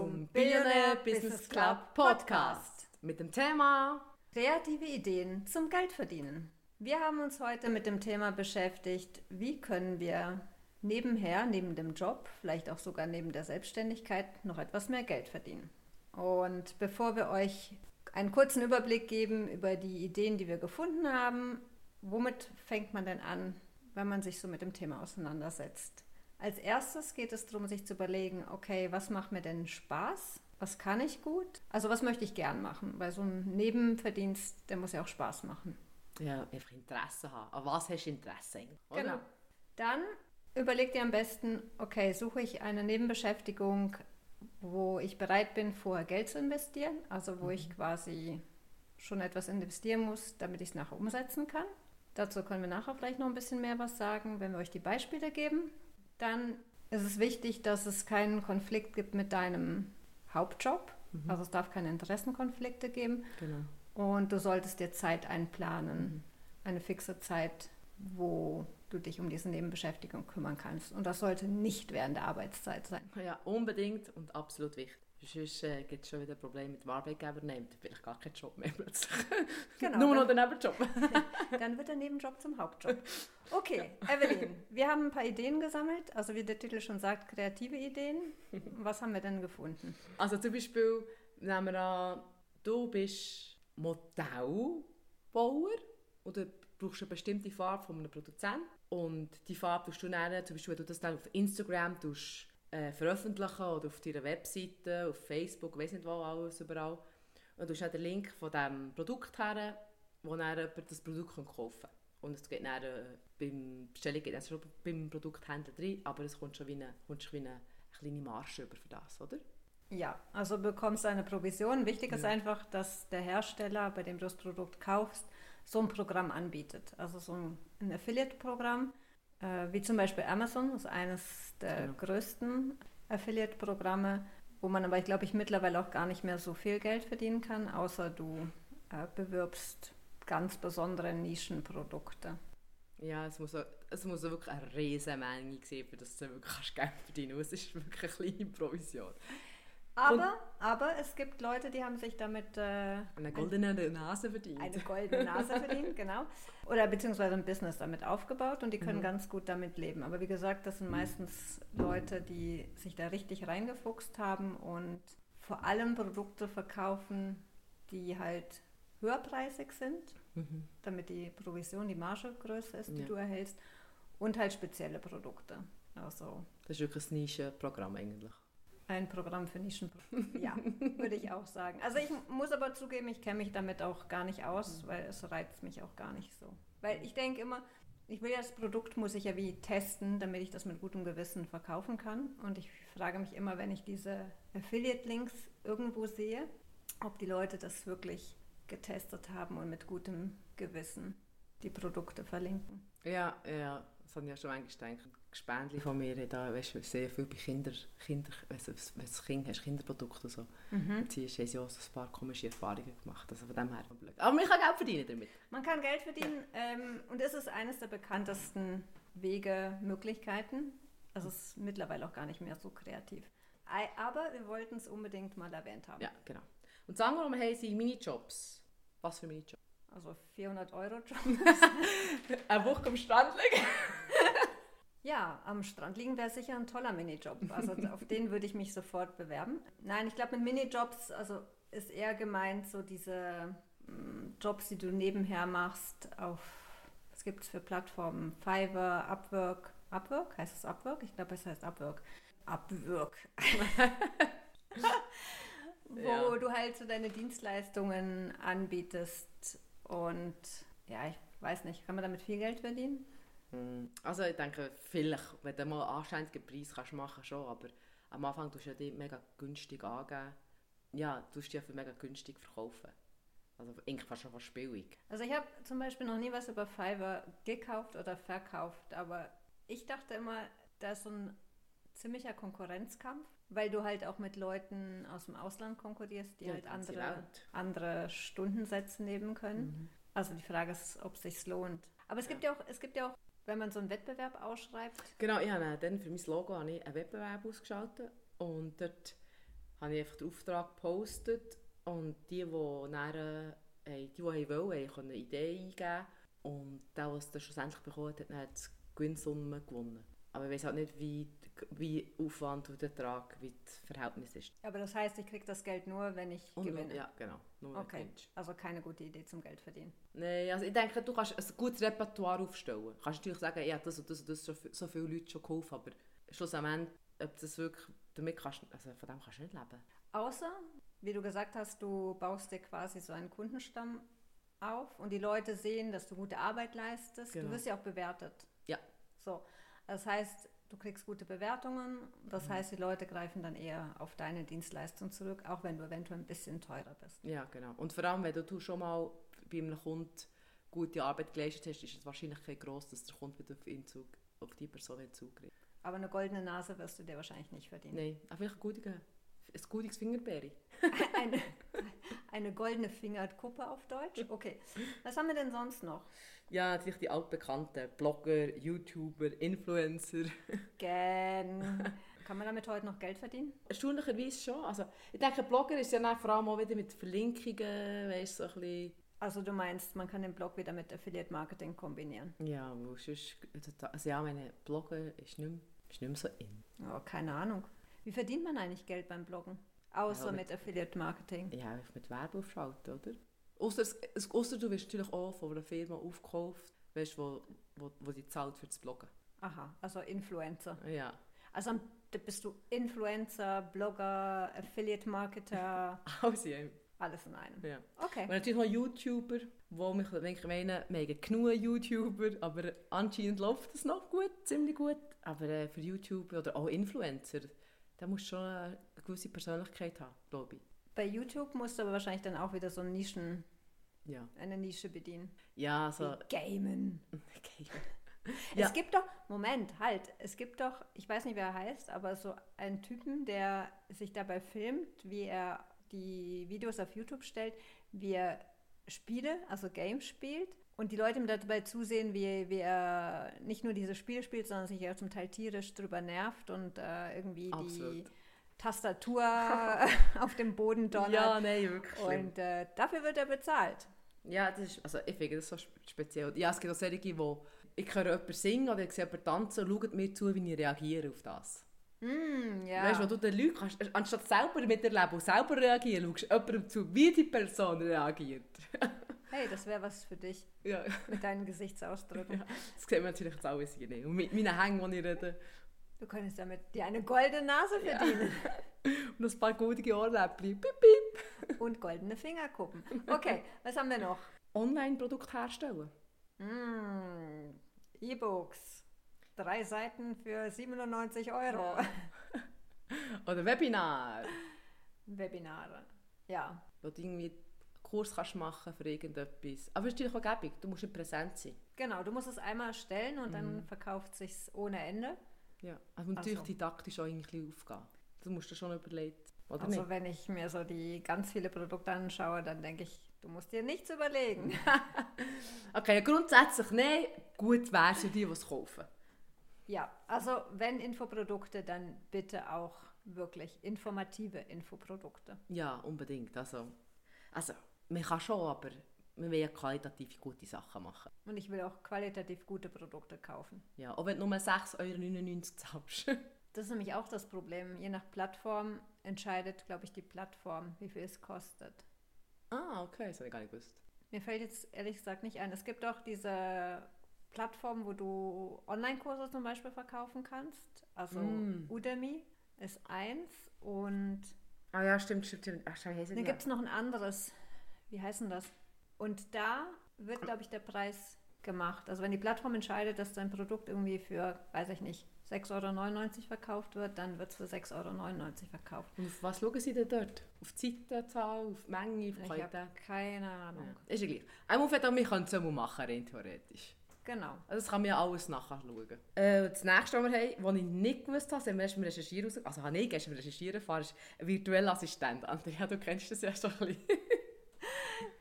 zum Billionaire Business Club Podcast mit dem Thema Kreative Ideen zum Geldverdienen. Wir haben uns heute mit dem Thema beschäftigt, wie können wir nebenher, neben dem Job, vielleicht auch sogar neben der Selbstständigkeit, noch etwas mehr Geld verdienen. Und bevor wir euch einen kurzen Überblick geben über die Ideen, die wir gefunden haben, womit fängt man denn an, wenn man sich so mit dem Thema auseinandersetzt? Als erstes geht es darum, sich zu überlegen, okay, was macht mir denn Spaß? Was kann ich gut? Also was möchte ich gern machen? Weil so ein Nebenverdienst, der muss ja auch Spaß machen. Ja, einfach Interesse haben. An was hast du Interesse? Oder? Genau. Dann überleg dir am besten, okay, suche ich eine Nebenbeschäftigung, wo ich bereit bin, vorher Geld zu investieren, also wo mhm. ich quasi schon etwas investieren muss, damit ich es nachher umsetzen kann. Dazu können wir nachher vielleicht noch ein bisschen mehr was sagen, wenn wir euch die Beispiele geben. Dann ist es wichtig, dass es keinen Konflikt gibt mit deinem Hauptjob. Mhm. Also es darf keine Interessenkonflikte geben. Genau. Und du solltest dir Zeit einplanen, eine fixe Zeit, wo du dich um diese Nebenbeschäftigung kümmern kannst. Und das sollte nicht während der Arbeitszeit sein. Ja, unbedingt und absolut wichtig. Sonst äh, gibt es schon wieder Probleme mit dem Arbeitgeber, nimmt vielleicht gar keinen Job mehr plötzlich. Genau, Nur noch den Nebenjob. dann wird der Nebenjob zum Hauptjob. Okay, Evelyn, wir haben ein paar Ideen gesammelt. Also wie der Titel schon sagt, kreative Ideen. Was haben wir denn gefunden? Also zum Beispiel nehmen wir an, du bist Modellbauer oder brauchst eine bestimmte Farbe von einem Produzenten und die Farbe tust du dann, zum Beispiel, wenn du das dann auf Instagram tust, äh, veröffentlichen oder auf deiner Webseite, auf Facebook, weiß nicht wo, alles überall. Und du hast den Link von diesem Produkt her, wo dann jemand das Produkt kaufen kann. Und es geht dann, äh, beim Bestellung geht es schon beim Produkthändler rein, aber es kommt schon wie eine, kommt schon wie eine kleine Marge über für das, oder? Ja, also bekommst du eine Provision. Wichtig ja. ist einfach, dass der Hersteller, bei dem du das Produkt kaufst, so ein Programm anbietet. Also so ein Affiliate-Programm, äh, wie zum Beispiel Amazon, das ist eines der genau. größten Affiliate-Programme, wo man aber, ich glaube ich, mittlerweile auch gar nicht mehr so viel Geld verdienen kann, außer du äh, bewirbst ganz besondere Nischenprodukte. Ja, es muss, es muss wirklich eine riesige Menge sein, für das du wirklich Geld verdienen kannst. Es ist wirklich eine kleine Provision. Aber, aber es gibt Leute, die haben sich damit äh, eine goldene ein, Nase verdient. Eine goldene Nase verdient, genau. Oder beziehungsweise ein Business damit aufgebaut und die können mhm. ganz gut damit leben. Aber wie gesagt, das sind meistens Leute, die sich da richtig reingefuchst haben und vor allem Produkte verkaufen, die halt höherpreisig sind, mhm. damit die Provision, die Marge größer ist, die ja. du erhältst. Und halt spezielle Produkte. Also, das ist wirklich ein Nischenprogramm eigentlich. Ein Programm für Nischen. Ja, würde ich auch sagen. Also ich muss aber zugeben, ich kenne mich damit auch gar nicht aus, weil es reizt mich auch gar nicht so. Weil ich denke immer, ich will ja das Produkt, muss ich ja wie testen, damit ich das mit gutem Gewissen verkaufen kann. Und ich frage mich immer, wenn ich diese Affiliate-Links irgendwo sehe, ob die Leute das wirklich getestet haben und mit gutem Gewissen die Produkte verlinken. Ja, ja, das habe ich ja schon eigentlich gedacht. Gespendli von mir da, weißt du, sehr viel bei Kinder, Kinder wenn du Kind hast, Kinderprodukte so, mhm. haben sie auch so ein paar komische Erfahrungen gemacht. Also von dem her blöd. Aber man kann Geld verdienen damit. Man kann Geld verdienen ja. ähm, und es ist eines der bekanntesten Wege, Möglichkeiten. Also es ist mittlerweile auch gar nicht mehr so kreativ. Aber wir wollten es unbedingt mal erwähnt haben. Ja, genau. Und sagen wir mal, haben sie Minijobs. Was für Minijobs? Also 400 Euro Jobs. Eine Woche am Strand liegen. Ja, am Strand liegen wäre sicher ein toller Minijob. Also auf den würde ich mich sofort bewerben. Nein, ich glaube mit Minijobs, also ist eher gemeint so diese mm, Jobs, die du nebenher machst auf, was gibt es für Plattformen? Fiverr, Upwork. Upwork? Heißt es Upwork? Ich glaube, es heißt Upwork. Upwork. Wo ja. du halt so deine Dienstleistungen anbietest und ja, ich weiß nicht, kann man damit viel Geld verdienen? Hm. Also ich denke, vielleicht, wenn du mal einen anständigen Preis kannst machen schon, aber am Anfang tust du ja die mega günstig angeben. Ja, du tust die ja für mega günstig verkaufen. Also eigentlich fast schon fast billig. Also ich habe zum Beispiel noch nie was über Fiverr gekauft oder verkauft, aber ich dachte immer, da ist so ein ziemlicher Konkurrenzkampf, weil du halt auch mit Leuten aus dem Ausland konkurrierst, die ja, halt andere, andere Stundensätze nehmen können. Mhm. Also die Frage ist, ob es sich lohnt. Aber es ja. gibt ja auch, es gibt ja auch wenn man so einen Wettbewerb ausschreibt? Genau, ich habe dann für mein Logo habe ich einen Wettbewerb ausgeschaltet und dort habe ich einfach den Auftrag gepostet und die, die dann, äh, die, die wollen, können eine Idee eingeben und der, der es dann schlussendlich bekommen hat, hat die Gewinnsumme gewonnen. Aber ich weiß halt nicht, wie, wie Aufwand und Ertrag, wie das Verhältnis ist. Aber das heißt, ich kriege das Geld nur, wenn ich Und, gewinne? Ja, genau. Nur Okay, also keine gute Idee zum Geld verdienen. Nein, also ich denke, du kannst ein gutes Repertoire aufstellen. Du kannst natürlich sagen, ja, das und das und das so, so viele Leute schon geholfen, aber schlussendlich, ob das wirklich, damit kannst, also von dem kannst du nicht leben. Außer, wie du gesagt hast, du baust dir quasi so einen Kundenstamm auf und die Leute sehen, dass du gute Arbeit leistest. Genau. Du wirst ja auch bewertet. Ja. So, das heißt, du kriegst gute Bewertungen. Das Mhm. heißt, die Leute greifen dann eher auf deine Dienstleistung zurück, auch wenn du eventuell ein bisschen teurer bist. Ja, genau. Und vor allem, wenn du, schon mal bei einem Kunden gute Arbeit geleistet hast, ist es wahrscheinlich kein gross, dass der Kunde wieder auf, ihn zu, auf die Person zugreift. Aber eine goldene Nase wirst du dir wahrscheinlich nicht verdienen. Nein, einfach ein gutes, ein gutes Fingerbeere. Eine, eine goldene Fingerkuppe auf Deutsch. Okay. Was haben wir denn sonst noch? Ja, natürlich die altbekannten Blogger, YouTuber, Influencer. Gen. Kann man damit heute noch Geld verdienen? Erstaunlicherweise schon. Also, ich denke, Blogger ist ja vor allem auch wieder mit Verlinkungen, weißt du, so ein bisschen... Also du meinst, man kann den Blog wieder mit Affiliate Marketing kombinieren? Ja, weil sonst... Also ja, meine Blogger ist nicht, mehr, ist nicht mehr so in. Oh, keine Ahnung. Wie verdient man eigentlich Geld beim Bloggen? Außer Ja, mit, mit- Affiliate Marketing. Ja, mit Werbung aufschalten, oder? Ausser du wirst natürlich auch von einer Firma aufgekauft, weißt, wo, wo, wo die zahlt für das Bloggen. Aha, also Influencer. Ja. Also bist du Influencer, Blogger, Affiliate Marketer, Alles in einem. alles in einem. Ja. Okay. Und natürlich noch YouTuber, wo mich denke, meinen, wir haben genug YouTuber, aber anscheinend läuft es noch gut, ziemlich gut. Aber äh, für YouTuber oder auch Influencer, da musst du schon eine gewisse Persönlichkeit haben, glaube ich. Bei YouTube musst du aber wahrscheinlich dann auch wieder so Nischen, Ja. eine Nische bedienen. Ja, also... Wie Gamen. Okay. Ja. Es gibt doch, Moment, halt, es gibt doch, ich weiß nicht, wer er heißt, aber so einen Typen, der sich dabei filmt, wie er die Videos auf YouTube stellt, wie er Spiele, also Games spielt und die Leute ihm dabei zusehen, wie, wie er nicht nur diese Spiele spielt, sondern sich auch zum Teil tierisch drüber nervt und äh, irgendwie die Absolut. Tastatur auf dem Boden donnert. Ja, nein, wirklich und äh, dafür wird er bezahlt. Ja, das ist, also ich finde das so spe- speziell. Ja, es gibt auch solche, die, ich höre jemanden singen oder ich sehe jemanden tanzen und schauen mir zu, wie ich reagiere auf das. Mm, ja. Weißt du, wo du den Leuten kannst, anstatt selber miterleben und selber reagieren, schaust du jemandem zu, wie die Person reagiert. Hey, das wäre was für dich ja, mit deinen Gesichtsausdrücken. Ja. das sieht man natürlich jetzt hier nicht. Und mit meinen Hängen, die ich rede, Du könntest damit dir eine goldene Nase Ja. verdienen und ein paar goldige Ohrläppchen. Piep, piep. und goldene Fingerkuppen. Okay, was haben wir noch? Online-Produkte herstellen. Mm, E-Books. Drei Seiten für 97 Euro. Oder Webinar. Webinare. Ja, du irgendwie Kurs kannst machen für irgendetwas. Aber es ist natürlich auch gäbig, du musst präsent sein. genau. Du musst es einmal erstellen und Mhm. dann verkauft sich ohne Ende. Ja. Also natürlich Also. didaktisch auch irgendwie aufgehen. Das musst du schon überlegen. Oder also nicht? wenn ich mir so die ganz viele Produkte anschaue, dann denke ich, du musst dir nichts überlegen. Okay, grundsätzlich nein. Gut wäre es für die, die es kaufen. Ja, also wenn Infoprodukte, dann bitte auch wirklich informative Infoprodukte. Ja, unbedingt. Also, also man kann schon, aber man will ja qualitativ gute Sachen machen. Und ich will auch qualitativ gute Produkte kaufen. Ja, auch wenn du nur 6,99 Euro zahlst. Das ist nämlich auch das Problem. Je nach Plattform entscheidet, glaube ich, die Plattform, wie viel es kostet. ah, okay, das habe ich gar nicht gewusst. Mir fällt jetzt ehrlich gesagt nicht ein. Es gibt auch diese Plattform, wo du Online-Kurse zum Beispiel verkaufen kannst. Also Mm. Udemy ist eins und Ah ja, stimmt, stimmt, stimmt. Ach, schau, dann gibt es noch ein anderes. Wie heißt denn das? Und da wird, glaube ich, der Preis gemacht. Also wenn die Plattform entscheidet, dass dein Produkt irgendwie für, weiß ich nicht, 6,99 Euro verkauft wird, dann wird es für 6,99 Euro verkauft. Und auf was schauen Sie denn dort? Auf die Seitenzahl, auf die Menge, auf die Ich Qualität? habe keine Ahnung. Ja. Ist ja gleich. Einmal auf jeden Fall, wir können es machen, rein theoretisch. Genau. Also das kann man ja alles nachschauen. Äh, das nächste, was wir haben, was ich nicht gewusst habe, sind wir erst beim Recherchieren raus... Also habe ich gestern beim Recherchieren erfahren, ist ein virtueller Assistent. Andrea, du kennst das ja schon ein bisschen.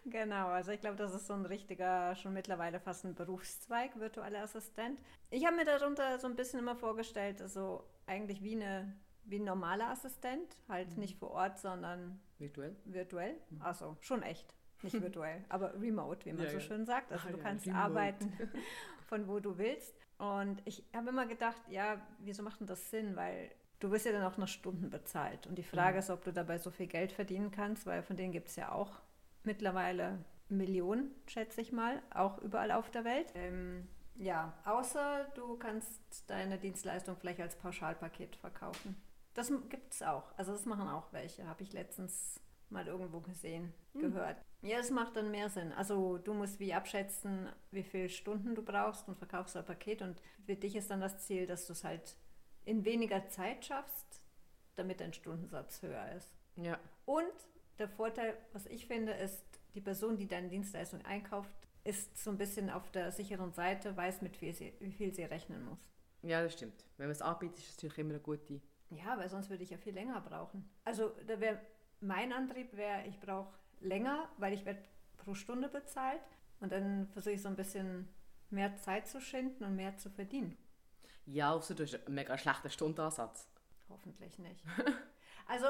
Genau, also ich glaube, das ist so ein richtiger, schon mittlerweile fast ein Berufszweig, virtueller Assistent. Ich habe mir darunter so ein bisschen immer vorgestellt, also eigentlich wie eine wie ein normaler Assistent, halt nicht vor Ort, sondern Virtuell? virtuell. Also schon echt, nicht virtuell, aber remote, wie man Ja, so ja. schön sagt. Also Ah, du ja, kannst remote. arbeiten von wo du willst. Und ich habe immer gedacht, ja, wieso macht denn das Sinn? Weil du wirst ja dann auch nach Stunden bezahlt. Und die Frage Mhm. ist, ob du dabei so viel Geld verdienen kannst, weil von denen gibt es ja auch mittlerweile Millionen, schätze ich mal, auch überall auf der Welt. Ähm, ja, außer du kannst deine Dienstleistung vielleicht als Pauschalpaket verkaufen. Das gibt es auch. Also das machen auch welche, habe ich letztens mal irgendwo gesehen, gehört. Ja, das macht dann mehr Sinn. Also du musst wie abschätzen, wie viele Stunden du brauchst und verkaufst ein Paket. Und für dich ist dann das Ziel, dass du es halt in weniger Zeit schaffst, damit dein Stundensatz höher ist. Ja. Und der Vorteil, was ich finde, ist, die Person, die deine Dienstleistung einkauft, ist so ein bisschen auf der sicheren Seite, weiß, mit wie, sie, wie viel sie rechnen muss. Ja, das stimmt. Wenn man es anbietet, ist es natürlich immer eine gute. Ja, weil sonst würde ich ja viel länger brauchen. Also da wäre mein Antrieb wäre, ich brauche länger, weil ich werde pro Stunde bezahlt und dann versuche ich so ein bisschen mehr Zeit zu schinden und mehr zu verdienen. Ja, außer du hast einen mega schlechten Stundenansatz. Hoffentlich nicht. Also,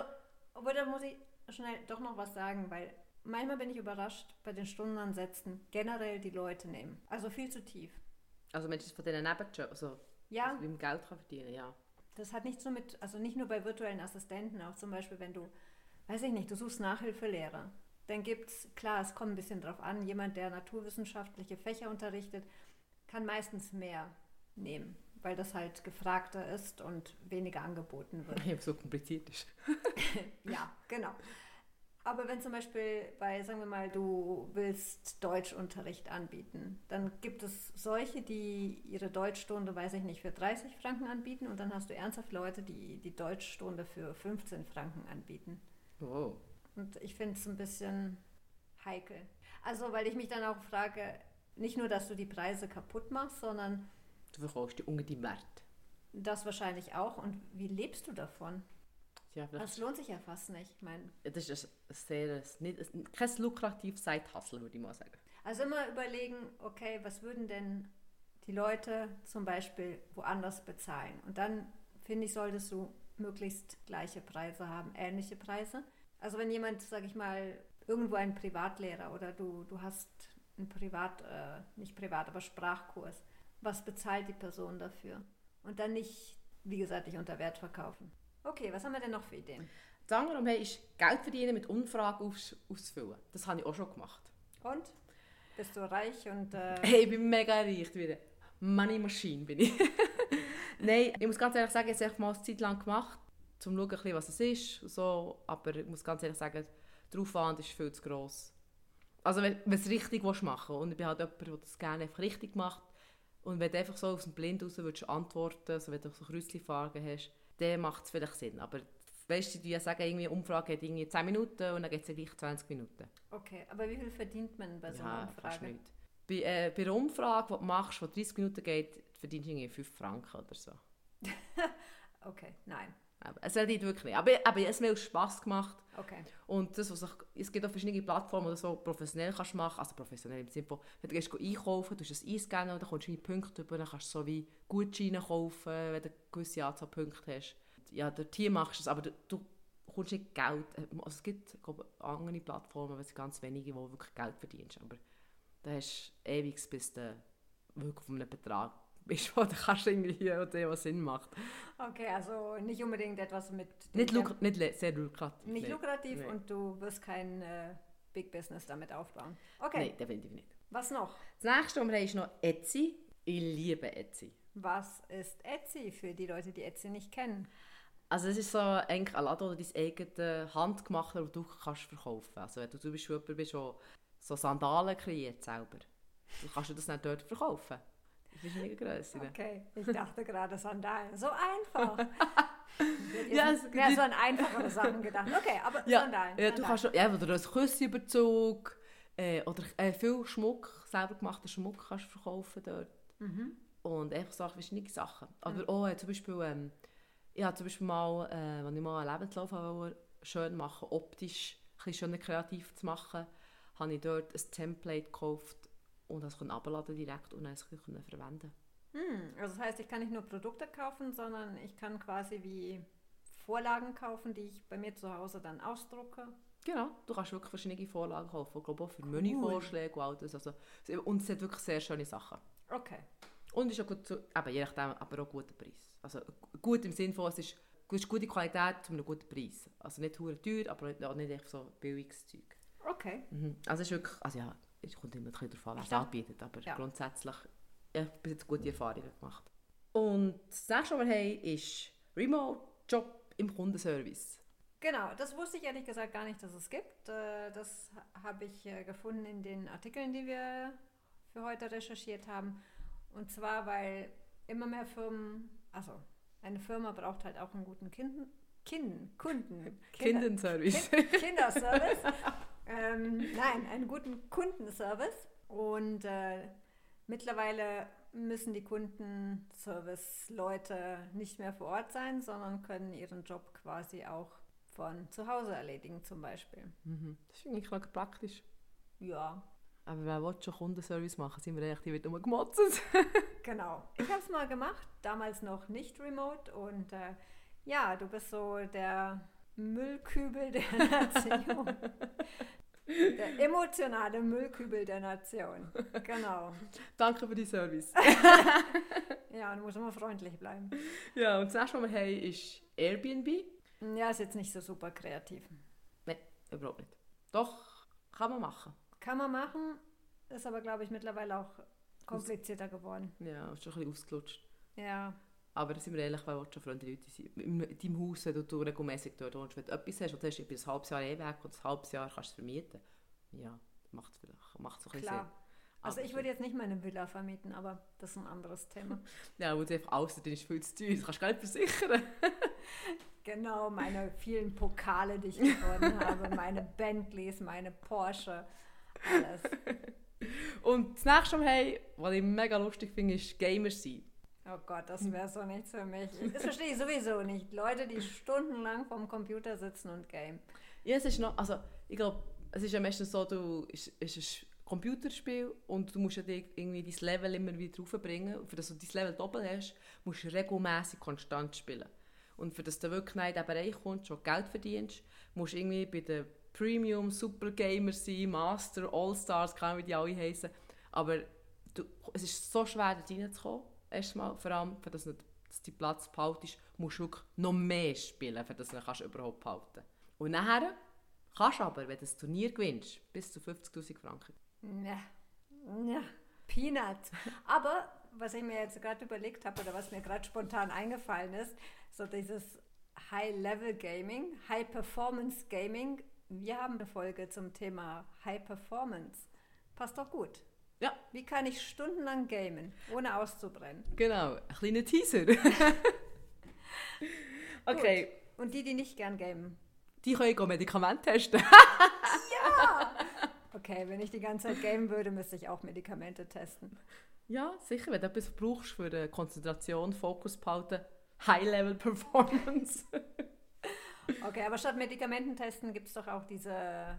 obwohl da muss ich schnell doch noch was sagen, weil manchmal bin ich überrascht bei den Stundenansätzen generell die Leute nehmen. Also viel zu tief. Also Menschen von diesen Nebenjobs, also Ja, wie man Geld verdienen ja. das hat nichts so mit, also nicht nur bei virtuellen Assistenten, auch zum Beispiel, wenn du, weiß ich nicht, du suchst Nachhilfelehrer. Dann gibt es, klar, es kommt ein bisschen drauf an, jemand, der naturwissenschaftliche Fächer unterrichtet, kann meistens mehr nehmen, weil das halt gefragter ist und weniger angeboten wird. Ja, so kompliziert ist. Ja, genau. Aber wenn zum Beispiel bei, sagen wir mal, du willst Deutschunterricht anbieten, dann gibt es solche, die ihre Deutschstunde, weiß ich nicht, für 30 Franken anbieten und dann hast du ernsthaft Leute, die die Deutschstunde für 15 Franken anbieten. Wow. Und ich finde es ein bisschen heikel. Also, weil ich mich dann auch frage, nicht nur, dass du die Preise kaputt machst, sondern Du verkaufst die unter deinem Wert. das wahrscheinlich auch. Und wie lebst du davon? Ja, Das lohnt sich ja fast nicht. Ich meine, Das ist ein sehr, nicht, ein, kein lukratives Side-Hustle, würde ich mal sagen. Also immer überlegen, okay, was würden denn die Leute zum Beispiel woanders bezahlen? Und dann finde ich, solltest du möglichst gleiche Preise haben, ähnliche Preise. Also wenn jemand, sage ich mal, irgendwo ein Privatlehrer oder du, du hast einen Privat, äh, nicht Privat, aber Sprachkurs, was bezahlt die Person dafür? Und dann nicht, wie gesagt, nicht unter Wert verkaufen. Okay, was haben wir denn noch für Ideen? Das andere umher ist Geld verdienen mit Umfragen aus, auszufüllen. Das habe ich auch schon gemacht. Und? Bist du reich und äh, Hey, ich bin mega reich wieder. Money Machine bin ich. Nein, ich muss ganz ehrlich sagen, ich habe es mal eine Zeit lang gemacht, um zu schauen, was es ist. So. Aber ich muss ganz ehrlich sagen, der Aufwand ist viel zu gross. Also wenn, wenn du es richtig willst machen und ich bin halt jemand, der das gerne einfach richtig macht und wenn du einfach so aus dem Blind raus würdest antworten, so wenn du so Kreuzchen-Fragen hast, dann macht es vielleicht Sinn. Aber weißt du, die sagen, irgendwie eine Umfrage geht irgendwie 10 Minuten und dann geht es gleich 20 Minuten. Okay, aber wie viel verdient man bei so einer Ja, Umfrage? nicht. Bei, äh, bei einer Umfrage, die du machst, die 30 Minuten geht, verdienst du irgendwie 5 Franken oder so. Okay, nein. Es hat nicht wirklich. Aber, aber es hat mir Spass gemacht. Okay. Und das, was ich, es gibt auch verschiedene Plattformen, wo du so professionell kannst machen Also professionell im Sinne von, wenn du gehst einkaufen, du ein einscannen und dann kommst du deine Punkte über, dann kannst du so wie Gutscheine kaufen, wenn du eine gewisse Anzahl Punkte hast. Ja, dort hier machst es, aber du, du kommst nicht Geld. Also es gibt glaube andere Plattformen, es ganz wenige, wo du wirklich Geld verdienst. Aber da hast du ewig, bis du wirklich auf einem Betrag bist, wo du kannst irgendwie oder der, was Sinn macht. Okay, also nicht unbedingt etwas mit... Nicht, Geld- luk nicht sehr lukrativ. nicht nee. lukrativ Nee. und du wirst kein äh, Big Business damit aufbauen. Okay, Nein, definitiv nicht. was noch? Das nächste, haben, ist noch Etsy. Ich liebe Etsy. Was ist Etsy für die Leute, die Etsy nicht kennen? Also es ist so eigentlich ein Laden, wo du dein eigenes handgemachte Produkt kannst verkaufen Also wenn du zum Beispiel jemand bist, der so Sandalen kreiert selber, dann kannst du das nicht dort verkaufen. Das ist mega grösser. Okay, ich dachte gerade Sandalen. So einfach. Ja, ja, es- mehr so an einfachere Sachen gedacht. Okay, aber Ja, Sandalen. ja, du kannst ja, oder ein Küssenüberzug äh, oder äh, viel Schmuck, selber gemachten Schmuck kannst du verkaufen dort. Mhm. Und einfach Sachen, verschiedene Sachen. Aber auch äh, zum Beispiel, ähm, ich habe zum Beispiel mal, äh, wenn ich mal einen Lebenslauf wollte, schön machen, optisch ein bisschen schöner kreativ zu machen, habe ich dort ein Template gekauft und das konnte abladen direkt und dann es können verwenden. Hm, also das heißt, ich kann nicht nur Produkte kaufen, sondern ich kann quasi wie Vorlagen kaufen, die ich bei mir zu Hause dann ausdrucke. Genau, du kannst wirklich verschiedene Vorlagen kaufen, ich glaube auch für Menüvorschläge und all das. Also, und es hat wirklich sehr schöne Sachen. Okay. Und ist auch gut, zu, eben, je nachdem, aber auch guter Preis. Also gut im Sinne von, es ist, es ist gute Qualität zu einem guten Preis. Also nicht hure teuer, aber auch nicht echt so billiges Zeug. Okay. Mhm. Also es ist wirklich, also ja, es kommt immer ein bisschen darauf an, wer es anbietet, aber Ja. grundsätzlich, ich habe bis jetzt gute Erfahrungen gemacht. Und das nächste, was wir haben, ist Remote-Job im Kundenservice. Genau, das wusste ich ehrlich gesagt gar nicht, dass es gibt. Äh, Das habe ich äh, gefunden in den Artikeln, die wir für heute recherchiert haben. Und zwar, weil immer mehr Firmen, also eine Firma braucht halt auch einen guten Kind, Kunden, Kinder- Kindenservice. Kind, Kinderservice. ähm, nein, einen guten Kundenservice. Und äh, mittlerweile müssen die Kundenservice-Leute nicht mehr vor Ort sein, sondern können ihren Job quasi auch von zu Hause erledigen zum Beispiel. mhm. Das ist eigentlich noch praktisch. Ja, Aber wer will schon Kundenservice machen, sind wir eigentlich, die wird gemotzt. genau. Ich habe es mal gemacht, damals noch nicht remote. Und äh, ja, du bist so der Müllkübel der Nation. Der emotionale Müllkübel der Nation. Genau. Danke für die Service. Ja, du musst immer freundlich bleiben. ja, und das nächste, was wir haben, ist Airbnb. Ja, ist jetzt nicht so super kreativ. Nein, überhaupt nicht. Doch, kann man machen. Kann man machen, ist aber, glaube ich, mittlerweile auch komplizierter geworden. Ja, ist schon ein bisschen ausgelutscht. Ja, Aber sind wir ehrlich, weil schon freundliche Leute sind. In deinem Haus, wenn du regelmäßig dort wohnst, wenn du etwas hast und du hast, ich bin ein halbes Jahr eh weg und ein halbes Jahr kannst du es vermieten, ja, macht es vielleicht macht so ein bisschen klar. Sinn. Also Aber ich würde jetzt nicht meine Villa vermieten, aber das ist ein anderes Thema. Ja, wo du einfach außerdem ist viel zu teuer, das kannst du gar nicht versichern. Genau, meine vielen Pokale, die ich gewonnen habe, meine Bentleys, meine Porsche, alles. Und das nächste, wir haben, was ich mega lustig finde, ist Gamer sein. Oh Gott, das wäre so nichts für mich. Das verstehe ich sowieso nicht. Leute, die stundenlang vorm Computer sitzen und game. Ja, es ist noch, also ich glaube, es ist ja meistens so, du, es ist ein Computerspiel und du musst ja irgendwie dein Level immer wieder raufbringen. Und für das du dein Level doppelt hast, musst du regelmäßig konstant spielen. Und für das du wirklich in diesen Bereich kommst, schon Geld verdienst, musst du irgendwie bei den Premium, Super Gamer sein, Master, All-Stars, keine Ahnung, wie die alle heißen. Aber du, es ist so schwer, da reinzukommen. Erstmal, vor allem, für das du dass du Platz behaltest, musst du wirklich noch mehr spielen, für das du ihn kannst überhaupt behalten Und nachher kannst du aber, wenn du das Turnier gewinnst, bis zu 50'000 Franken. Ja, ja, Peanuts. Aber was ich mir jetzt gerade überlegt habe oder was mir gerade spontan eingefallen ist, so dieses High-Level-Gaming, High-Performance-Gaming. Wir haben eine Folge zum Thema High-Performance. Passt doch gut. Ja, Wie kann ich stundenlang gamen, ohne auszubrennen? genau. Ein kleiner Teaser. okay, Und die, die nicht gern gamen. die können gehen Medikamente testen. Okay, wenn ich die ganze Zeit gamen würde, müsste ich auch Medikamente testen. ja, sicher, wenn du etwas brauchst für die Konzentration, Fokus behalten, High-Level-Performance. Okay, aber statt Medikamenten testen gibt es doch auch diese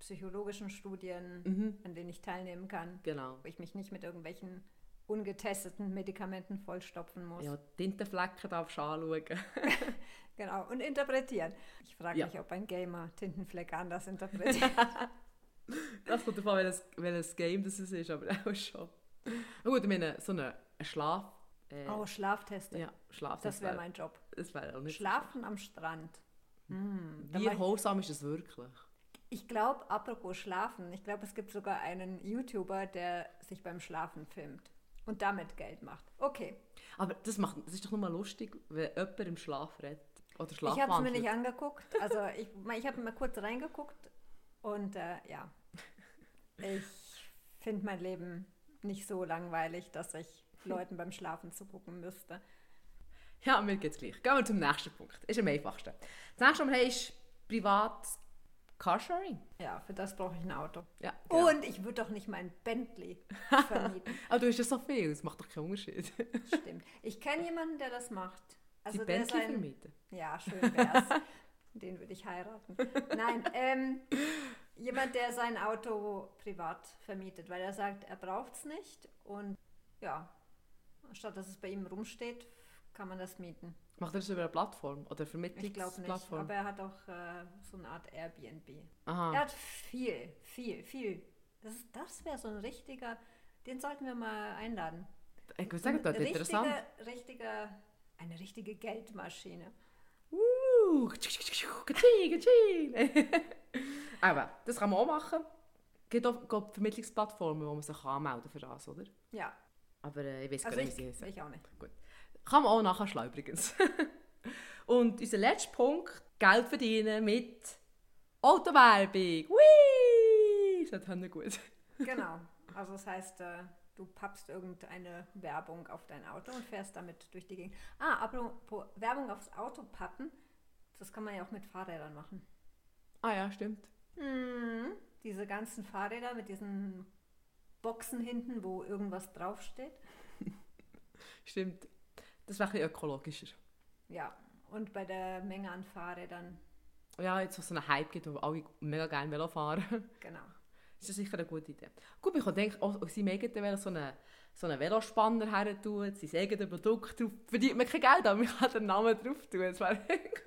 psychologischen Studien, mhm, an denen ich teilnehmen kann, genau. wo ich mich nicht mit irgendwelchen ungetesteten Medikamenten vollstopfen muss. Ja, Tintenflecken darfst du anschauen. Genau, und interpretieren. Ich frage Ja. mich, ob ein Gamer Tintenflecke anders interpretiert. Das kommt davon, welches, welches Game das ist, aber auch schon. Na gut, ich meine, so eine, ein Schlaf... Äh, oh, Schlafteste. ja, Schlaf, das wäre wär- mein Job. Das wäre auch nicht so Schlafen am Strand. Hm, Wie erholsam ist das wirklich? Ich glaube, apropos Schlafen, ich glaube, es gibt sogar einen YouTuber, der sich beim Schlafen filmt und damit Geld macht. Okay, Aber das, macht, das ist doch nur mal lustig, wenn jemand im Schlaf redet. Oder ich habe es mir nicht angeguckt. Also ich, ich habe mal kurz reingeguckt und äh, ja, ich finde mein Leben nicht so langweilig, dass ich Leuten beim Schlafen zugucken müsste. Ja, mir geht's gleich. Gehen wir zum nächsten Punkt. Ist am einfachsten. Das nächste, haben, ist privat Carsharing. Ja, für das brauche ich ein Auto. Ja, genau. Und ich würde doch nicht mein Bentley vermieten. Aber du hast ja so viel, das macht doch keinen Unterschied. Stimmt. Ich kenne jemanden, der das macht. Also Die der Bentley sein, vermieten. Ja, schön wär's. Den würde ich heiraten. Nein, ähm, jemand, der sein Auto privat vermietet, weil er sagt, er braucht es nicht und ja, statt dass es bei ihm rumsteht, kann man das mieten. Macht er das über eine Plattform oder Ich glaube nicht, Vermittlungsplattform? aber er hat auch äh, so eine Art Airbnb. Aha. Er hat viel, viel, viel. Das, ist- das wäre so ein richtiger, den sollten wir mal einladen. Ich würde sagen, das ist interessant. Richtige, eine richtige Geldmaschine. Uh. Aber das kann man auch machen. Es gibt auch Vermittlungsplattformen, wo man sich anmelden kann für das, oder? Ja, Aber äh, ich weiß gar also nicht, ich, wie sie heißen. ich auch nicht. Kann man auch nachschlagen übrigens. Und unser letzter Punkt, Geld verdienen mit Autowerbung. Whee! Das hat nicht gut. Genau. Also das heißt, äh, du pappst irgendeine Werbung auf dein Auto und fährst damit durch die Gegend. Ah, apropos Werbung aufs Auto pappen, das kann man ja auch mit Fahrrädern machen. Ah ja, stimmt. Mhm. Diese ganzen Fahrräder mit diesen Boxen hinten, wo irgendwas draufsteht. Stimmt. Das wäre ein bisschen ökologischer. Ja, und bei der Menge an Fahrrädern, Ja, jetzt wo es so einen Hype gibt, wo alle mega gerne Velo fahren. genau. Das ist sicher eine gute Idee. Gut, ich kann denken, auch seinem eigenen Velo so einen, so einen Velospanner her tun, sein eigenes Produkt drauf. Verdient man kein Geld, aber man kann den Namen drauf tun. Das wäre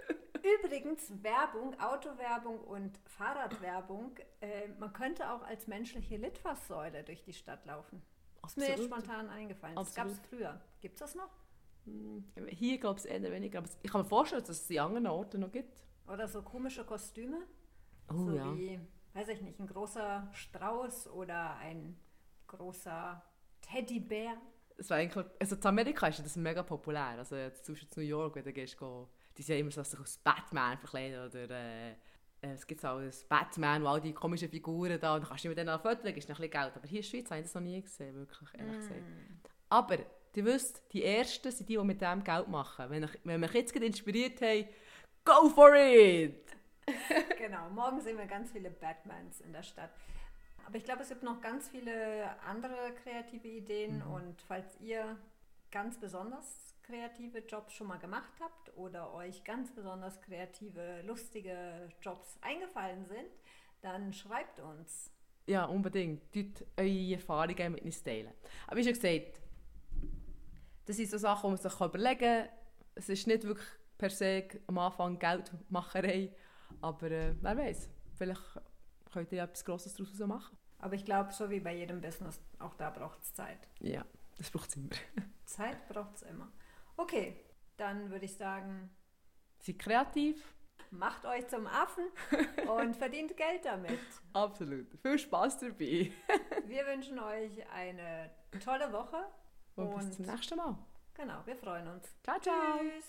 Übrigens, Werbung, Autowerbung und Fahrradwerbung, äh, man könnte auch als menschliche Litfaßsäule durch die Stadt laufen. Ist mir jetzt Absolut. spontan eingefallen. Das gab es Absolut. früher. Gibt es das noch? Hier glaube ich eher weniger, aber ich kann mir vorstellen, dass es in anderen Orten noch gibt. Oder so komische Kostüme? Oh so ja. wie, weiß ich nicht, ein großer Strauß oder ein großer Teddybär. Es war eigentlich, also in Amerika ist das mega populär. Also jetzt zum Beispiel in New York, wenn du gehst, go, die sind ja immer so sich als Batman verkleiden oder äh, äh, es gibt auch das Batman, wo all die komischen Figuren da und dann kannst du mit denen auch Fotos, gibst noch ein bisschen Geld. Aber hier in der Schweiz habe ich das noch nie gesehen, wirklich, ehrlich gesagt. Aber, ihr wisst, die Ersten sind die, die mit dem Geld machen. Wenn, ich, wenn wir euch jetzt inspiriert haben, go for it! genau, morgen sehen wir ganz viele Batmans in der Stadt. Aber ich glaube, es gibt noch ganz viele andere kreative Ideen Mhm. und falls ihr ganz besonders kreative Jobs schon mal gemacht habt oder euch ganz besonders kreative, lustige Jobs eingefallen sind, dann schreibt uns. Ja, unbedingt. Dort eure Erfahrungen mit uns teilen. Aber wie schon gesagt, das sind so Sachen, die man sich überlegen kann. Es ist nicht wirklich per se am Anfang Geldmacherei, aber äh, wer weiß, vielleicht könnt ihr ja etwas Grosses daraus machen. Aber ich glaube, so wie bei jedem Business, auch da braucht es Zeit. Ja, das braucht es immer. Zeit braucht es immer. Okay, dann würde ich sagen, Seid kreativ. macht euch zum Affen und verdient Geld damit. Absolut. Viel Spaß dabei. Wir wünschen euch eine tolle Woche Und, bis Und- zum nächsten Mal. genau, wir freuen uns. Ciao, ciao. Tschüss.